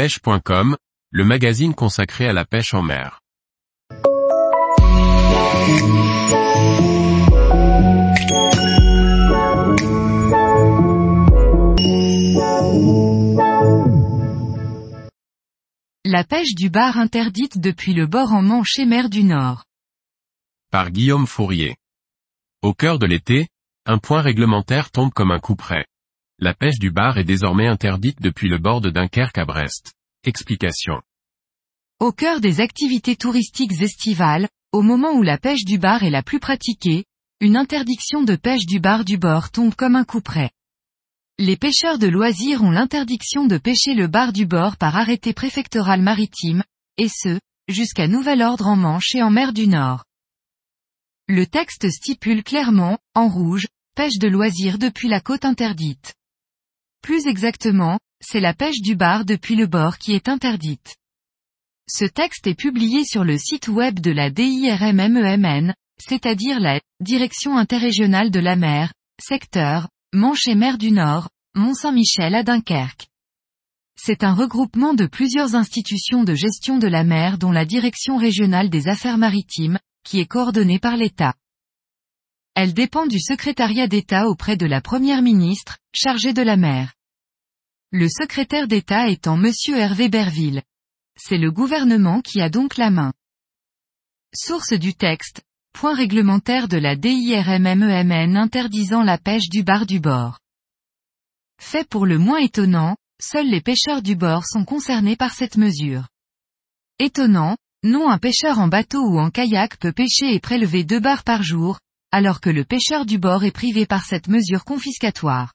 pêche.com, le magazine consacré à la pêche en mer. La pêche du bar interdite depuis le bord en Manche et mer du Nord. Par Guillaume Fourier. Au cœur de l'été, un point réglementaire tombe comme un coup près. La pêche du bar est désormais interdite depuis le bord de Dunkerque à Brest. Explication. Au cœur des activités touristiques estivales, au moment où la pêche du bar est la plus pratiquée, une interdiction de pêche du bar du bord tombe comme un coup près. Les pêcheurs de loisirs ont l'interdiction de pêcher le bar du bord par arrêté préfectoral maritime, et ce, jusqu'à nouvel ordre en Manche et en mer du Nord. Le texte stipule clairement, en rouge, pêche de loisirs depuis la côte interdite. Plus exactement, c'est la pêche du bar depuis le bord qui est interdite. Ce texte est publié sur le site web de la DIRMMEMN, c'est-à-dire la Direction interrégionale de la mer, secteur, Manche et mer du Nord, Mont-Saint-Michel à Dunkerque. C'est un regroupement de plusieurs institutions de gestion de la mer dont la Direction régionale des affaires maritimes, qui est coordonnée par l'État. Elle dépend du secrétariat d'État auprès de la Première ministre, chargée de la mer. Le secrétaire d'État étant Monsieur Hervé Berville. C'est le gouvernement qui a donc la main. Source du texte, point réglementaire de la DIRMMEMN interdisant la pêche du bar du bord. Fait pour le moins étonnant, seuls les pêcheurs du bord sont concernés par cette mesure. Étonnant, non un pêcheur en bateau ou en kayak peut pêcher et prélever deux bars par jour, alors que le pêcheur du bord est privé par cette mesure confiscatoire.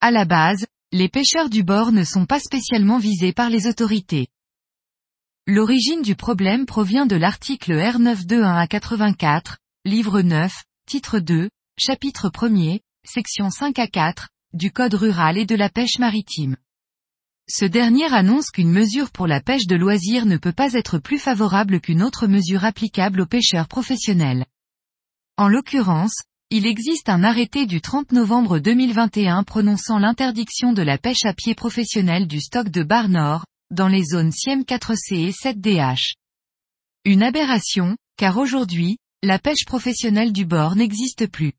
À la base, les pêcheurs du bord ne sont pas spécialement visés par les autorités. L'origine du problème provient de l'article R921 à 84, livre 9, titre 2, chapitre 1er, section 5 à 4, du Code rural et de la pêche maritime. Ce dernier annonce qu'une mesure pour la pêche de loisirs ne peut pas être plus favorable qu'une autre mesure applicable aux pêcheurs professionnels. En l'occurrence, il existe un arrêté du 30 novembre 2021 prononçant l'interdiction de la pêche à pied professionnelle du stock de bar nord, dans les zones SIEM 4C et 7DH. Une aberration, car aujourd'hui, la pêche professionnelle du bord n'existe plus.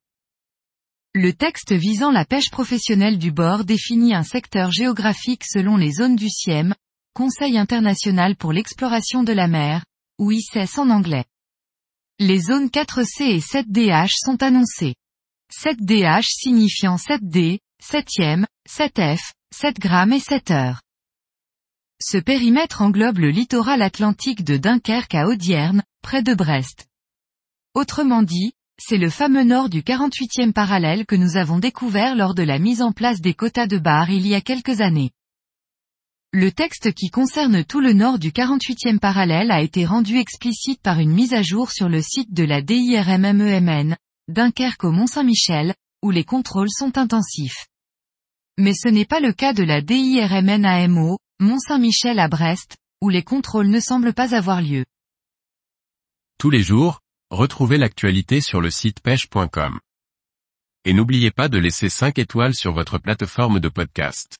Le texte visant la pêche professionnelle du bord définit un secteur géographique selon les zones du CIEM, Conseil international pour l'exploration de la mer, ou ICES en anglais. Les zones 4C et 7DH sont annoncées. 7DH signifiant 7D, 7e, 7F, 7 grammes et 7 heures. Ce périmètre englobe le littoral atlantique de Dunkerque à Audierne, près de Brest. Autrement dit, c'est le fameux nord du 48e parallèle que nous avons découvert lors de la mise en place des quotas de bar il y a quelques années. Le texte qui concerne tout le nord du 48e parallèle a été rendu explicite par une mise à jour sur le site de la DIRMMEMN, Dunkerque au Mont-Saint-Michel, où les contrôles sont intensifs. Mais ce n'est pas le cas de la DIRMN AMO, Mont-Saint-Michel à Brest, où les contrôles ne semblent pas avoir lieu. Tous les jours, retrouvez l'actualité sur le site pêche.com. Et n'oubliez pas de laisser 5 étoiles sur votre plateforme de podcast.